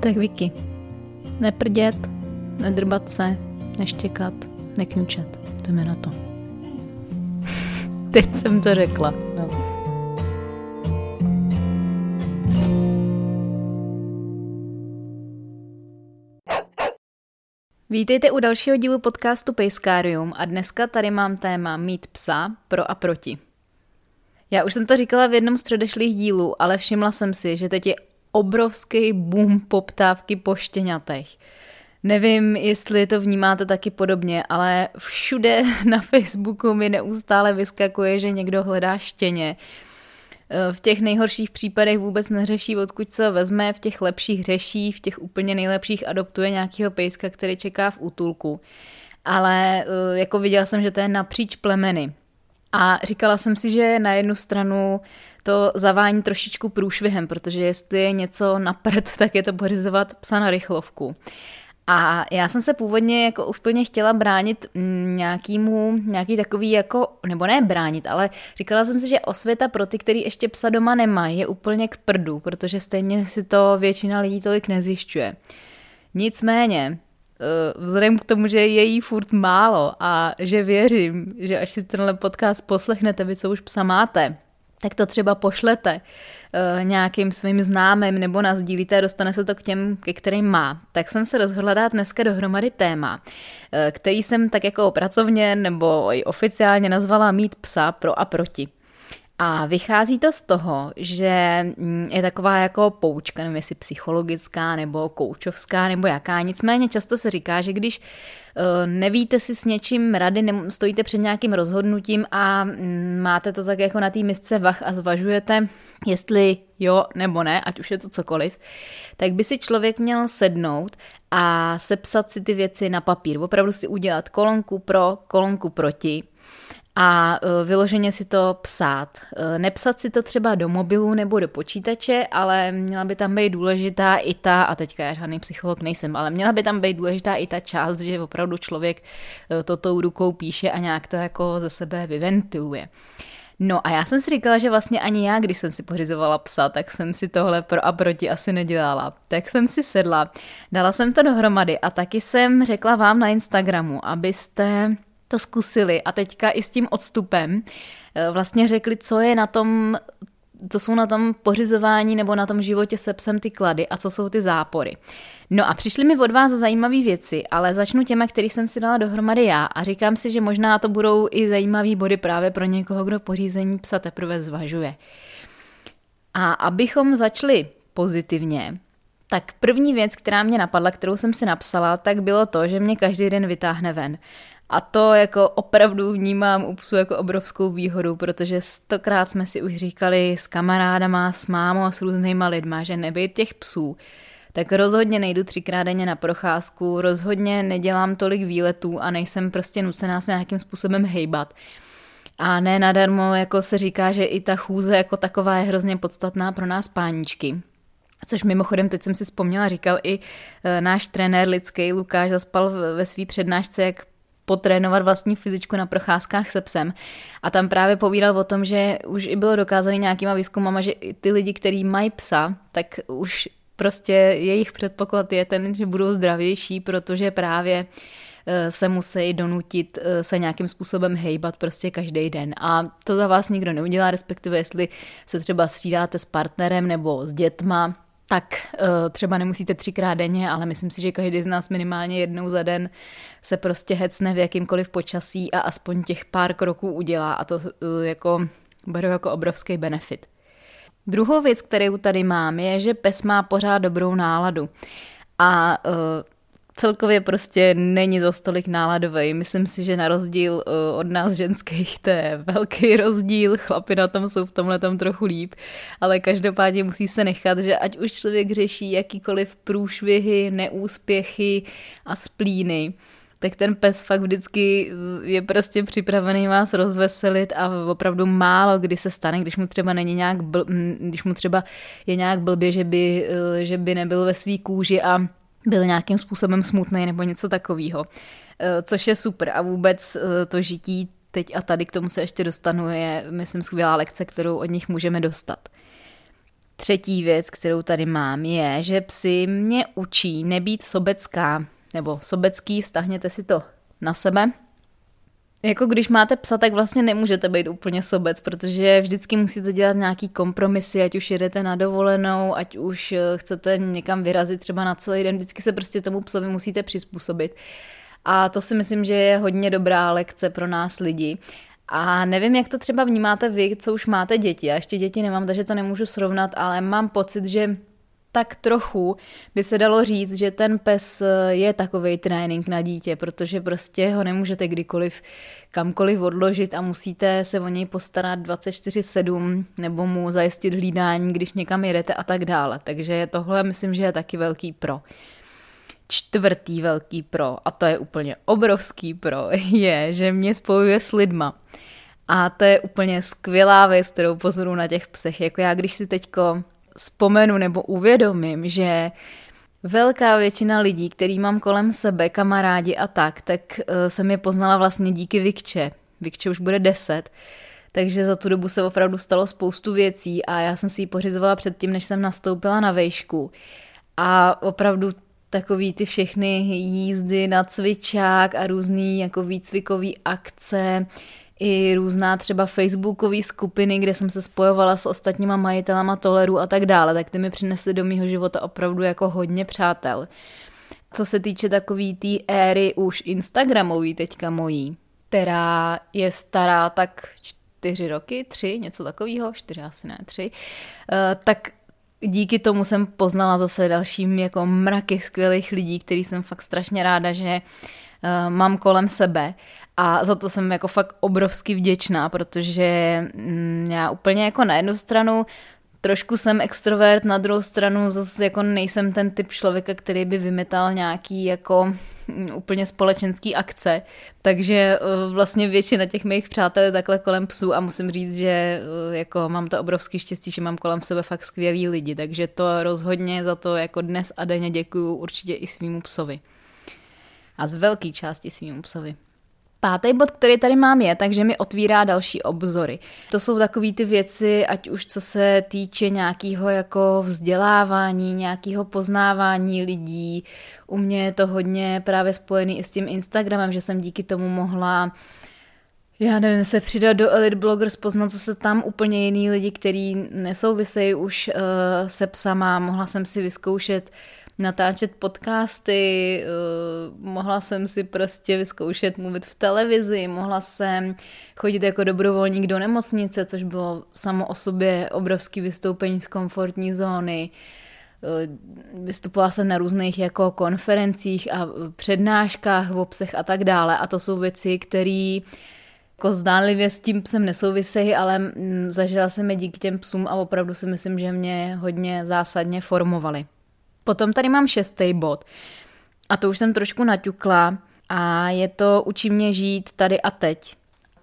Tak Vicky, neprdět, nedrbat se, neštěkat, nekňučet. Jdeme na to. Teď jsem to řekla. No. Vítejte u dalšího dílu podcastu Pejskárium a dneska tady mám téma mít psa pro a proti. Já už jsem to říkala v jednom z předešlých dílů, ale všimla jsem si, že teď je obrovský boom poptávky po štěňatech. Nevím, jestli to vnímáte taky podobně, ale všude na Facebooku mi neustále vyskakuje, že někdo hledá štěně. V těch nejhorších případech vůbec neřeší, odkud se vezme, v těch lepších řeší, v těch úplně nejlepších adoptuje nějakého pejska, který čeká v útulku. Ale eh, jako viděla jsem, že to je napříč plemeny. A říkala jsem si, že na jednu stranu to zavání trošičku průšvihem, protože jestli je něco na prd, tak je to pořizovat psa na rychlovku. A já jsem se původně jako úplně chtěla bránit nějakýmu, nějaký takový jako, nebo ne bránit, ale říkala jsem si, že osvěta pro ty, který ještě psa doma nemají, je úplně k prdu, protože stejně si to většina lidí tolik nezjišťuje. Nicméně, eh, vzhledem k tomu, že je jí furt málo a že věřím, že až si tenhle podcast poslechnete, vy co už psa máte, tak to třeba pošlete uh, nějakým svým známým nebo nazdílíte a dostane se to k těm, ke kterým má. Tak jsem se rozhodla dát dneska dohromady téma, uh, který jsem tak jako pracovně nebo i oficiálně nazvala mít psa pro a proti. A vychází to z toho, že mm, je taková jako poučka, nevím jestli psychologická nebo koučovská nebo jaká. Nicméně často se říká, že když eh, nevíte si s něčím rady, stojíte před nějakým rozhodnutím a mm, máte to tak jako na té misce vach a zvažujete, jestli jo nebo ne, ať už je to cokoliv, tak by si člověk měl sednout a sepsat si ty věci na papír. Opravdu si udělat kolonku pro, kolonku proti a e, vyloženě si to psát. E, nepsat si to třeba do mobilu nebo do počítače, ale měla by tam být důležitá i ta, a teďka já žádný psycholog nejsem, ale měla by tam být důležitá i ta část, že opravdu člověk e, to tou rukou píše a nějak to jako ze sebe vyventiluje. No a já jsem si říkala, že vlastně ani já, když jsem si pořizovala psa, tak jsem si tohle pro a proti asi nedělala. Tak jsem si sedla, dala jsem to dohromady a taky jsem řekla vám na Instagramu, abyste to zkusili a teďka i s tím odstupem eh, vlastně řekli, co je na tom, co jsou na tom pořizování nebo na tom životě se psem ty klady a co jsou ty zápory. No a přišly mi od vás zajímavé věci, ale začnu těma, který jsem si dala dohromady já a říkám si, že možná to budou i zajímavé body právě pro někoho, kdo pořízení psa teprve zvažuje. A abychom začali pozitivně, tak první věc, která mě napadla, kterou jsem si napsala, tak bylo to, že mě každý den vytáhne ven. A to jako opravdu vnímám u psů jako obrovskou výhodu, protože stokrát jsme si už říkali s kamarádama, s mámou a s různýma lidma, že nebyt těch psů, tak rozhodně nejdu třikrát denně na procházku, rozhodně nedělám tolik výletů a nejsem prostě nucená se nějakým způsobem hejbat. A ne nadarmo, jako se říká, že i ta chůze jako taková je hrozně podstatná pro nás páničky. Což mimochodem, teď jsem si vzpomněla, říkal i e, náš trenér lidský Lukáš Zaspal ve své přednášce, jak potrénovat vlastní fyzičku na procházkách se psem. A tam právě povídal o tom, že už i bylo dokázané nějakýma výzkumama, že ty lidi, kteří mají psa, tak už prostě jejich předpoklad je ten, že budou zdravější, protože právě eh, se musí donutit eh, se nějakým způsobem hejbat prostě každý den. A to za vás nikdo neudělá, respektive jestli se třeba střídáte s partnerem nebo s dětma, tak uh, třeba nemusíte třikrát denně, ale myslím si, že každý z nás minimálně jednou za den se prostě hecne v jakýmkoliv počasí a aspoň těch pár kroků udělá a to uh, jako beru jako obrovský benefit. Druhou věc, kterou tady mám, je, že pes má pořád dobrou náladu. A uh, celkově prostě není za stolik náladový. Myslím si, že na rozdíl eh, od nás ženských to je velký rozdíl, chlapi na tom jsou v tomhle tam trochu líp, ale každopádně musí se nechat, že ať už člověk řeší jakýkoliv průšvihy, neúspěchy a splíny, tak ten pes fakt vždycky eh, je prostě připravený vás rozveselit a opravdu málo kdy se stane, když mu třeba není nějak bl- když mu třeba je nějak blbě, že by, eh, že by nebyl ve svý kůži a byl nějakým způsobem smutný nebo něco takového. Eh, což je super a vůbec eh, to žití teď a tady k tomu se ještě dostanu je, myslím, skvělá lekce, kterou od nich můžeme dostat. Třetí věc, kterou tady mám, je, že psy mě učí nebýt sobecká, nebo sobecký, vztahněte si to na sebe. Jako když máte psa, tak vlastně nemůžete být úplně sobec, protože vždycky musíte dělat nějaký kompromisy, ať už jedete na dovolenou, ať už eh, chcete někam vyrazit třeba na celý den, vždycky se prostě tomu psovi musíte přizpůsobit. A to si myslím, že je hodně dobrá lekce pro nás lidi. A nevím, jak to třeba vnímáte vy, co už máte děti. Já ještě děti nemám, takže to nemůžu srovnat, ale mám pocit, že tak trochu by se dalo říct, že ten pes je takový trénink na dítě, protože prostě ho nemůžete kdykoliv kamkoliv odložit a musíte se o něj postarat 24-7 nebo mu zajistit hlídání, když někam jedete a tak dále. Takže tohle myslím, že je taky velký pro. Čtvrtý velký pro, a to je úplně obrovský pro, je, že mě spojuje s lidma. A to je úplně skvělá věc, kterou pozoru na těch psech. Jako já, když si teďko vzpomenu nebo uvědomím, že velká většina lidí, který mám kolem sebe, kamarádi a tak, tak uh, jsem je poznala vlastně díky Vikče. Vikče už bude deset, takže za tu dobu se opravdu stalo spoustu věcí a já jsem si ji pořizovala předtím, než jsem nastoupila na vejšku. A opravdu takový ty všechny jízdy na cvičák a různý jako výcvikový akce, i různá třeba facebookové skupiny, kde jsem se spojovala s ostatníma majitelama tolerů a tak dále, tak ty mi přinesly do mýho života opravdu jako hodně přátel. Co se týče takový té tý éry už Instagramový teďka mojí, která je stará tak čtyři roky, tři, něco takového, čtyři asi ne, tři, uh, tak díky tomu jsem poznala zase dalším jako mraky skvělých lidí, který jsem fakt strašně ráda, že uh, mám kolem sebe a za to jsem jako fakt obrovsky vděčná, protože mm, já úplně jako na jednu stranu trošku jsem extrovert, na druhou stranu zase jako nejsem ten typ člověka, který by vymetal nějaký jako mm, úplně společenský akce, takže eh, vlastně většina těch mých přátel je takhle kolem psů a musím říct, že eh, jako mám to obrovský štěstí, že mám kolem sebe fakt skvělý lidi, takže to rozhodně za to jako dnes a denně děkuju určitě i svýmu psovi. A z velké části svýmu psovi. Pátý bod, který tady mám je, takže mi otvírá další obzory. To jsou takové ty věci, ať už co se týče nějakého jako vzdělávání, nějakého poznávání lidí. U mě je to hodně právě spojený i s tím Instagramem, že jsem díky tomu mohla já nevím, se přidat do Elite Bloggers, poznat zase tam úplně jiný lidi, kteří nesouvisejí už uh, se psama. Mohla jsem si vyzkoušet natáčet podcasty, eh, mohla jsem si prostě vyzkoušet mluvit v televizi, mohla jsem chodit jako dobrovolník do nemocnice, což bylo samo o sobě obrovský vystoupení z komfortní zóny. Eh, vystupovala jsem na různých jako konferencích a přednáškách v obsech a tak dále a to jsou věci, které jako zdánlivě s tím psem nesouvisejí, ale mm, zažila jsem je díky těm psům a opravdu si myslím, že mě hodně zásadně formovali. Potom tady mám šestý bod a to už jsem trošku naťukla a je to učí mě žít tady a teď.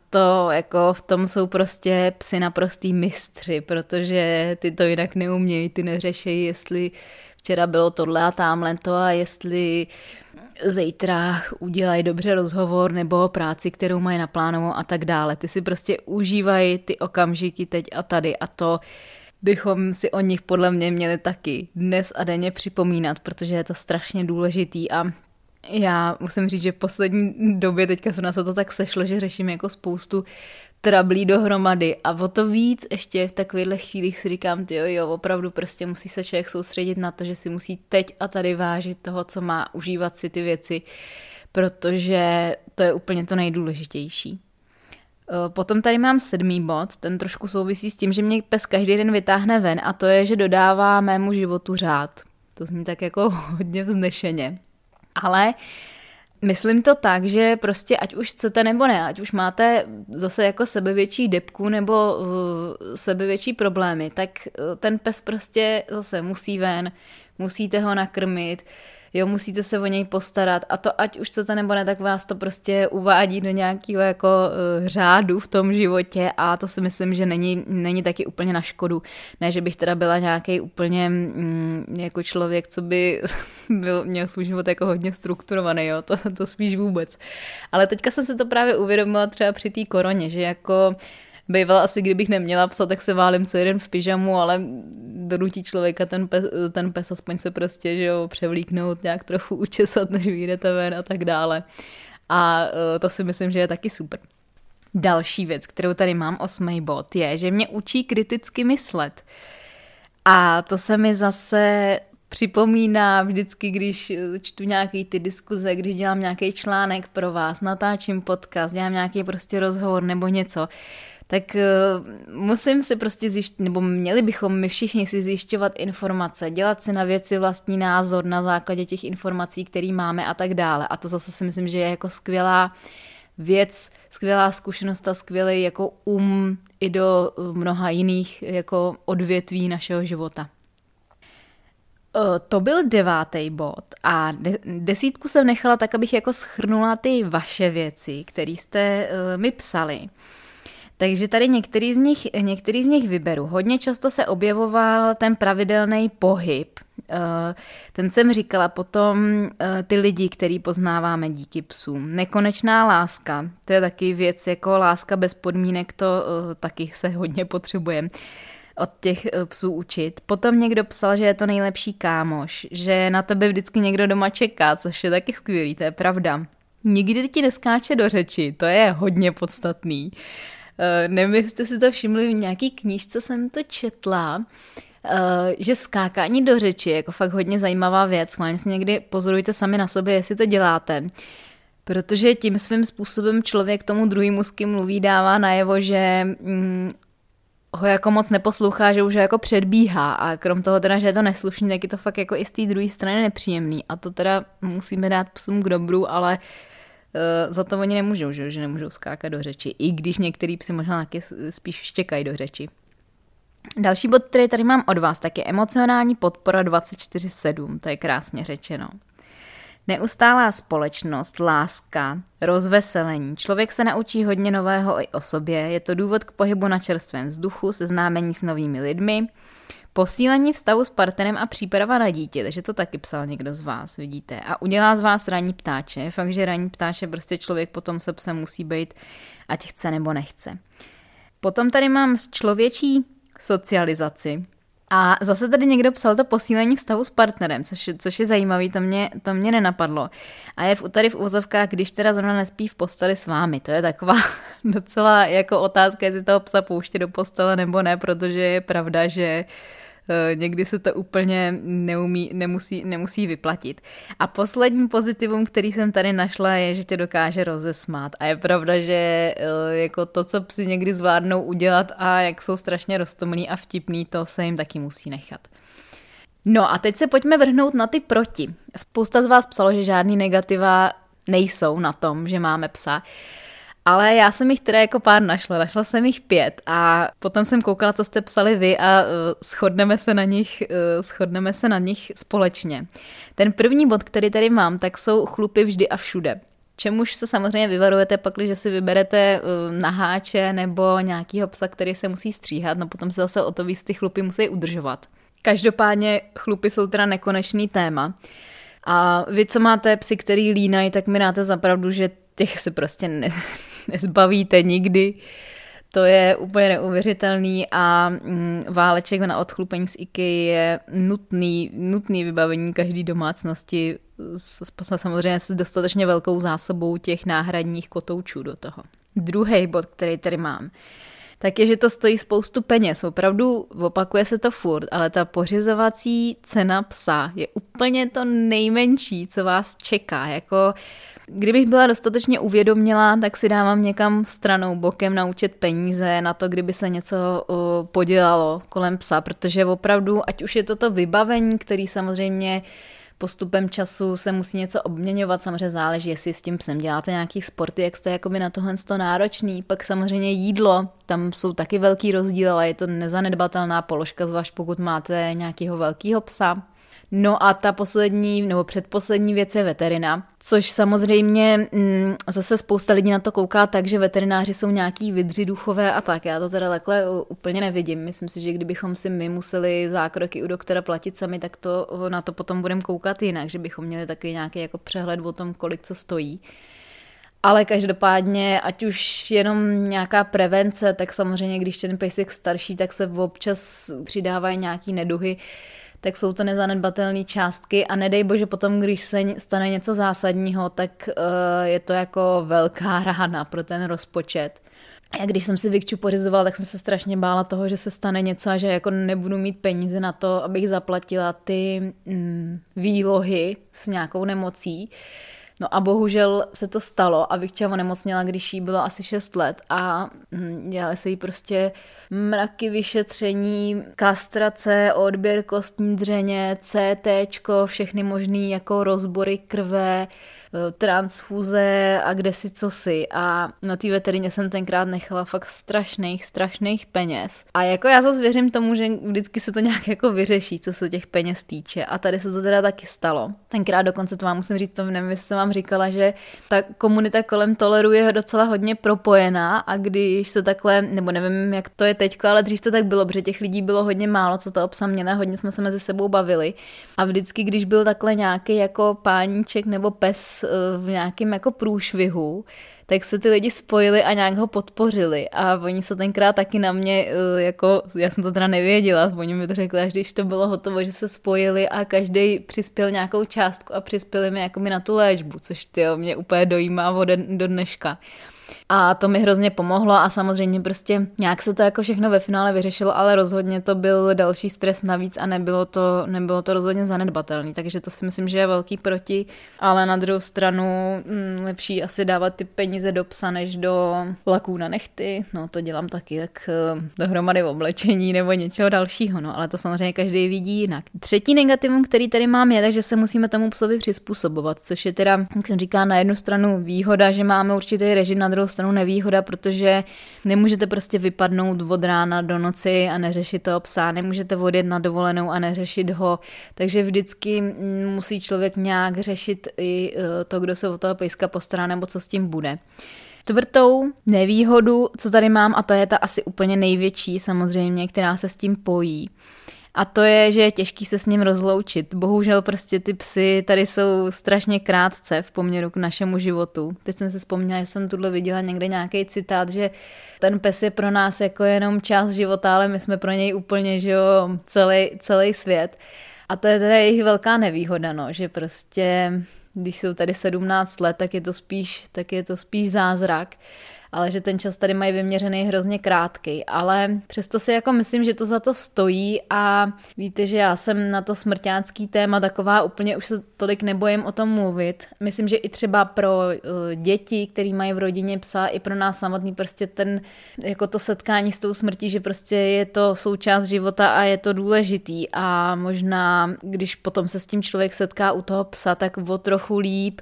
To jako v tom jsou prostě psy naprostý mistři, protože ty to jinak neumějí, ty neřešejí, jestli včera bylo tohle a tamhle to a jestli zítra udělají dobře rozhovor nebo práci, kterou mají naplánovanou a tak dále. Ty si prostě užívají ty okamžiky teď a tady a to bychom si o nich podle mě měli taky dnes a denně připomínat, protože je to strašně důležitý a já musím říct, že v poslední době teďka se nás to tak sešlo, že řeším jako spoustu trablí dohromady a o to víc ještě v takovýchhle chvílích si říkám, ty jo, jo, opravdu prostě musí se člověk soustředit na to, že si musí teď a tady vážit toho, co má, užívat si ty věci, protože to je úplně to nejdůležitější. Eh, potom tady mám sedmý bod, ten trošku souvisí s tím, že mě pes každý den vytáhne ven a to je, že dodává mému životu řád. To zní tak jako hodně vznešeně. Ale myslím to tak, že prostě ať už chcete nebo ne, ať už máte zase jako sebevětší depku nebo uh, sebevětší problémy, tak uh, ten pes prostě zase musí ven, musíte ho nakrmit, uh, jo, musíte se o něj postarat a to ať už chcete nebo ne, tak vás to prostě uvádí do nějakého jako uh, řádu v tom životě a to si myslím, že není, není taky úplně na škodu. Ne, že bych teda byla nějaký úplně mm, jako člověk, co by byl, měl svůj život jako hodně strukturovaný, jo, to, to spíš vůbec. Ale teďka jsem se to právě uvědomila třeba při té koroně, že jako Bývala asi, kdybych neměla psa, tak se válím celý den v pyžamu, ale donutí člověka ten pes, ten pes aspoň se prostě, že jo, převlíknout, nějak trochu učesat, než vyjdete ven a tak dále. A uh, to si myslím, že je taky super. Další věc, kterou tady mám, osmý bod, je, že mě učí kriticky myslet. A to se mi zase připomíná vždycky, když čtu nějaký ty diskuze, když dělám nějaký článek pro vás, natáčím podcast, dělám nějaký prostě rozhovor nebo něco, tak uh, musím si prostě zjišť, nebo měli bychom my všichni si zjišťovat informace, dělat si na věci vlastní názor na základě těch informací, které máme a tak dále. A to zase si myslím, že je jako skvělá věc, skvělá zkušenost a skvělý jako um i do mnoha jiných jako odvětví našeho života. Eh, to byl devátý bod a de- desítku jsem nechala tak, abych jako schrnula ty vaše věci, které jste mi psali. Takže tady některý z, nich, některý z nich vyberu. Hodně často se objevoval ten pravidelný pohyb. Eh, ten jsem říkala potom ty lidi, který poznáváme díky psům. Nekonečná láska, to je taky věc jako láska bez podmínek, to taky se hodně potřebuje od těch eh, psů učit. Potom někdo psal, že je to nejlepší kámoš, že na tebe vždycky někdo doma čeká, což je taky skvělý, to je pravda. Nikdy ti neskáče do řeči, to je hodně podstatný. Eh, nevím, jestli si to všimli, v nějaký knížce jsem to četla, eh, že skákání do řeči je jako fakt hodně zajímavá věc. Schválně si někdy pozorujte sami na sobě, jestli to děláte. Protože tím svým způsobem člověk tomu druhému s kým mluví dává najevo, že mm, ho jako moc neposlouchá, že už ho jako předbíhá a krom toho teda, že je to neslušný, tak je to fakt jako i z té druhé strany nepříjemný a to teda musíme dát psům k dobru, ale uh, za to oni nemůžou, že, že nemůžou skákat do řeči, i když některý psi možná taky spíš štěkají do řeči. Další bod, který tady mám od vás, tak je emocionální podpora 24-7, to je krásně řečeno. Neustálá společnost, láska, rozveselení. Člověk se naučí hodně nového i o sobě. Je to důvod k pohybu na čerstvém vzduchu, seznámení s novými lidmi, posílení vztahu s partnerem a příprava na dítě, takže to taky psal někdo z vás, vidíte. A udělá z vás ranní ptáče. Fakt, že ranní ptáče prostě člověk potom se psem musí být, ať chce nebo nechce. Potom tady mám člověčí socializaci. A zase tady někdo psal to posílení vztahu s partnerem, což, což je zajímavý, to mě, to mě nenapadlo. A je v, tady v úzovkách, když teda zrovna nespí v posteli s vámi. To je taková docela jako otázka, jestli toho psa pouště do postele nebo ne, protože je pravda, že Eh, někdy se to úplně neumí, nemusí, nemusí vyplatit. A poslední pozitivum, který jsem tady našla, je, že tě dokáže rozesmát. A je pravda, že eh, jako to, co psi někdy zvládnou udělat a jak jsou strašně roztomný a vtipný, to se jim taky musí nechat. No a teď se pojďme vrhnout na ty proti. Spousta z vás psalo, že žádný negativa nejsou na tom, že máme psa. Ale já jsem jich teda jako pár našla, našla jsem jich pět a potom jsem koukala, co jste psali vy a uh, shodneme se na nich, uh, shodneme se na nich společně. Ten první bod, který tady mám, tak jsou chlupy vždy a všude. Čemuž se samozřejmě vyvarujete pak, že si vyberete uh, naháče nebo nějakýho psa, který se musí stříhat, no potom se zase o to víc ty chlupy musí udržovat. Každopádně chlupy jsou teda nekonečný téma. A vy, co máte psy, který línají, tak mi dáte zapravdu, že těch se prostě ne, nezbavíte nikdy. To je úplně neuvěřitelný a mm, váleček na odchlupení z IKEA je nutný, nutný vybavení každé domácnosti samozřejmě s dostatečně velkou zásobou těch náhradních kotoučů do toho. Druhý bod, který tady mám, tak je, že to stojí spoustu peněz. Opravdu opakuje se to furt, ale ta pořizovací cena psa je úplně to nejmenší, co vás čeká. Jako Kdybych byla dostatečně uvědomila, tak si dávám někam stranou bokem naučit peníze na to, kdyby se něco podělalo kolem psa, protože opravdu, ať už je to to vybavení, který samozřejmě postupem času se musí něco obměňovat, samozřejmě záleží, jestli s tím psem děláte nějaký sporty, jak jste jakoby na tohle to náročný, pak samozřejmě jídlo, tam jsou taky velký rozdíl, ale je to nezanedbatelná položka, zvlášť pokud máte nějakého velkého psa, No a ta poslední nebo předposlední věc je veterina, což samozřejmě mm, zase spousta lidí na to kouká tak, že veterináři jsou nějaký vydři duchové a tak. Já to teda takhle úplně nevidím. Myslím si, že kdybychom si my museli zákroky u doktora platit sami, tak to na to potom budeme koukat jinak, že bychom měli takový nějaký jako přehled o tom, kolik co stojí. Ale každopádně, ať už jenom nějaká prevence, tak samozřejmě, když ten pejsek starší, tak se občas přidávají nějaký neduhy, tak jsou to nezanedbatelné částky a nedej bože potom, když se stane něco zásadního, tak uh, je to jako velká rána pro ten rozpočet. Já když jsem si Vikču pořizovala, tak jsem se strašně bála toho, že se stane něco a že jako nebudu mít peníze na to, abych zaplatila ty mm, výlohy s nějakou nemocí. No a bohužel se to stalo a Vikča onemocněla, když jí bylo asi 6 let a mm, dělali se jí prostě mraky vyšetření, kastrace, odběr kostní dřeně, CT, všechny možné jako rozbory krve, transfuze a kde si co si. A na té veterině jsem tenkrát nechala fakt strašných, strašných peněz. A jako já zase věřím tomu, že vždycky se to nějak jako vyřeší, co se těch peněz týče. A tady se to teda taky stalo. Tenkrát dokonce to vám musím říct, to nevím, jestli jsem vám říkala, že ta komunita kolem Toleru je docela hodně propojená a když se takhle, nebo nevím, jak to je teďko, ale dřív to tak bylo, protože těch lidí bylo hodně málo, co to obsah měla, hodně jsme se mezi sebou bavili. A vždycky, když byl takhle nějaký jako páníček nebo pes Eh, v nějakém jako průšvihu, tak se ty lidi spojili a nějak ho podpořili a oni se tenkrát taky na mě, eh, jako, já jsem to teda nevěděla, oni mi to řekli, až když to bylo hotovo, že se spojili a každý přispěl nějakou částku a přispěli mi jako mi na tu léčbu, což ty mě úplně dojímá do dneška. A to mi hrozně pomohlo a samozřejmě prostě nějak se to jako všechno ve finále vyřešilo, ale rozhodně to byl další stres navíc a nebylo to, nebylo to rozhodně zanedbatelný, takže to si myslím, že je velký proti, ale na druhou stranu hm, lepší asi dávat ty peníze do psa, než do laků na nechty, no to dělám taky, tak eh, dohromady v oblečení nebo něčeho dalšího, no ale to samozřejmě každý vidí jinak. Třetí negativum, který tady mám je, takže se musíme tomu psovi přizpůsobovat, což je teda, jak jsem říká, na jednu stranu výhoda, že máme určitý režim, na druhou stranu nevýhoda, protože nemůžete prostě vypadnout od rána do noci a neřešit toho psa, nemůžete odjet na dovolenou a neřešit ho, takže vždycky musí člověk nějak řešit i e, to, kdo se o toho pejska postará nebo co s tím bude. Čtvrtou nevýhodu, co tady mám, a to je ta asi úplně největší samozřejmě, která se s tím pojí, a to je, že je těžký se s ním rozloučit. Bohužel prostě ty psy tady jsou strašně krátce v poměru k našemu životu. Teď jsem si vzpomněla, že jsem tuhle viděla někde nějaký citát, že ten pes je pro nás jako jenom část života, ale my jsme pro něj úplně, že jo, celý, celý svět. A to je teda jejich velká nevýhoda, no, že prostě když jsou tady 17 let, tak je to spíš, tak je to spíš zázrak ale že ten čas tady mají vyměřený hrozně krátký. Ale přesto si jako myslím, že to za to stojí a víte, že já jsem na to smrťácký téma taková úplně už se tolik nebojím o tom mluvit. Myslím, že i třeba pro uh, děti, který mají v rodině psa, i pro nás samotný prostě ten, jako to setkání s tou smrtí, že prostě je to součást života a je to důležitý a možná, když potom se s tím člověk setká u toho psa, tak o trochu líp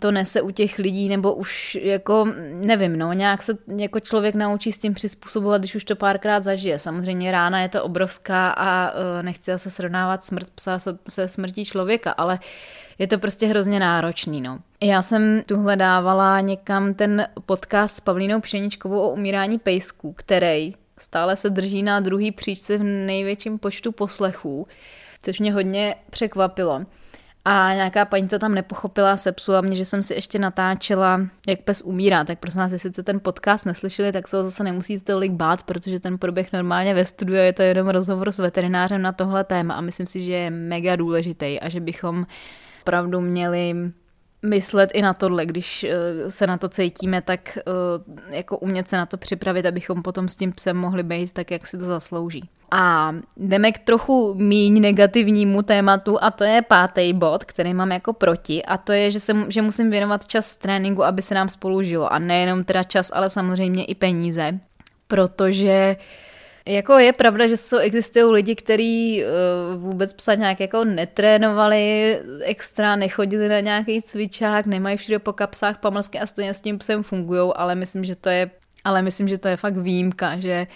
to nese u těch lidí, nebo už jako, nevím, no, nějak se jako člověk naučí s tím přizpůsobovat, když už to párkrát zažije. Samozřejmě rána je to obrovská a uh, nechci se srovnávat smrt psa se, smrtí člověka, ale je to prostě hrozně náročný, no. Já jsem tu hledávala někam ten podcast s Pavlínou Pšeničkovou o umírání pejsků, který stále se drží na druhý příčce v největším počtu poslechů, což mě hodně překvapilo. A nějaká paní to tam nepochopila, sepsula mě, že jsem si ještě natáčela, jak pes umírá. Tak prosím vás, jestli jste ten podcast neslyšeli, tak se ho zase nemusíte tolik bát, protože ten proběh normálně ve studiu je to jenom rozhovor s veterinářem na tohle téma a myslím si, že je mega důležitý a že bychom opravdu měli myslet i na tohle, když eh, se na to cítíme, tak eh, jako umět se na to připravit, abychom potom s tím psem mohli být tak, jak si to zaslouží. A jdeme k trochu míň negativnímu tématu a to je pátý bod, který mám jako proti a to je, že, se, že musím věnovat čas tréninku, aby se nám spolu žilo a nejenom teda čas, ale samozřejmě i peníze, protože jako je pravda, že jsou, existují lidi, kteří uh, vůbec psa nějak jako netrénovali extra, nechodili na nějaký cvičák, nemají všude po kapsách pamlsky a stejně s tím psem fungují, ale myslím, že to je ale myslím, že to je fakt výjimka, že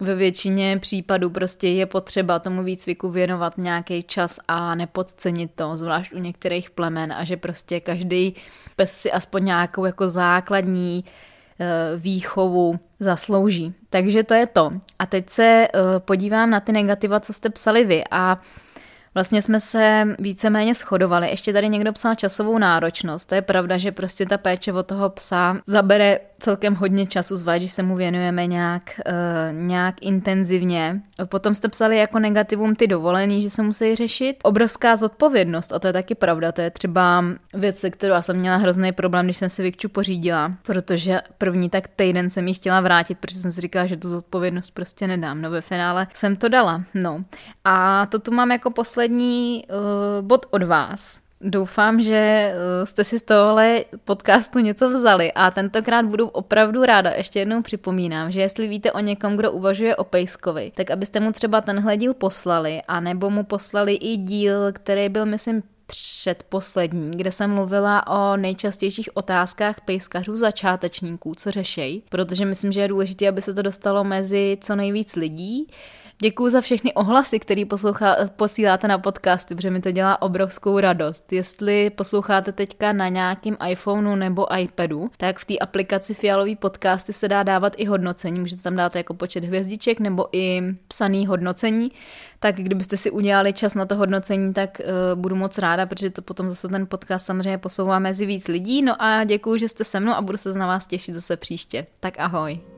ve většině případů prostě je potřeba tomu výcviku věnovat nějaký čas a nepodcenit to, zvlášť u některých plemen a že prostě každý pes si aspoň nějakou jako základní eh, výchovu zaslouží. Takže to je to. A teď se eh, podívám na ty negativa, co jste psali vy a Vlastně jsme se víceméně shodovali. Ještě tady někdo psal časovou náročnost. To je pravda, že prostě ta péče od toho psa zabere celkem hodně času, zvlášť, když se mu věnujeme nějak, uh, nějak intenzivně. Potom jste psali jako negativum ty dovolený, že se musí řešit. Obrovská zodpovědnost, a to je taky pravda, to je třeba věc, se kterou já jsem měla hrozný problém, když jsem si Vikču pořídila, protože první tak týden jsem ji chtěla vrátit, protože jsem si říkala, že tu zodpovědnost prostě nedám. No ve finále jsem to dala. No. A to tu mám jako poslední uh, bod od vás. Doufám, že eh, jste si z tohohle podcastu něco vzali a tentokrát budu opravdu ráda. Ještě jednou připomínám, že jestli víte o někom, kdo uvažuje o Pejskovi, tak abyste mu třeba tenhle díl poslali, a nebo mu poslali i díl, který byl, myslím, předposlední, kde jsem mluvila o nejčastějších otázkách pejskařů začátečníků, co řešejí, protože myslím, že je důležité, aby se to dostalo mezi co nejvíc lidí. Děkuji za všechny ohlasy, které posíláte na podcasty, protože mi to dělá obrovskou radost. Jestli posloucháte teďka na nějakém iPhoneu nebo iPadu, tak v té aplikaci Fialový podcasty se dá dávat i hodnocení. Můžete tam dát jako počet hvězdiček nebo i psaný hodnocení. Tak kdybyste si udělali čas na to hodnocení, tak uh, budu moc ráda, protože to potom zase ten podcast samozřejmě posouvá mezi víc lidí. No a děkuji, že jste se mnou a budu se na vás těšit zase příště. Tak ahoj.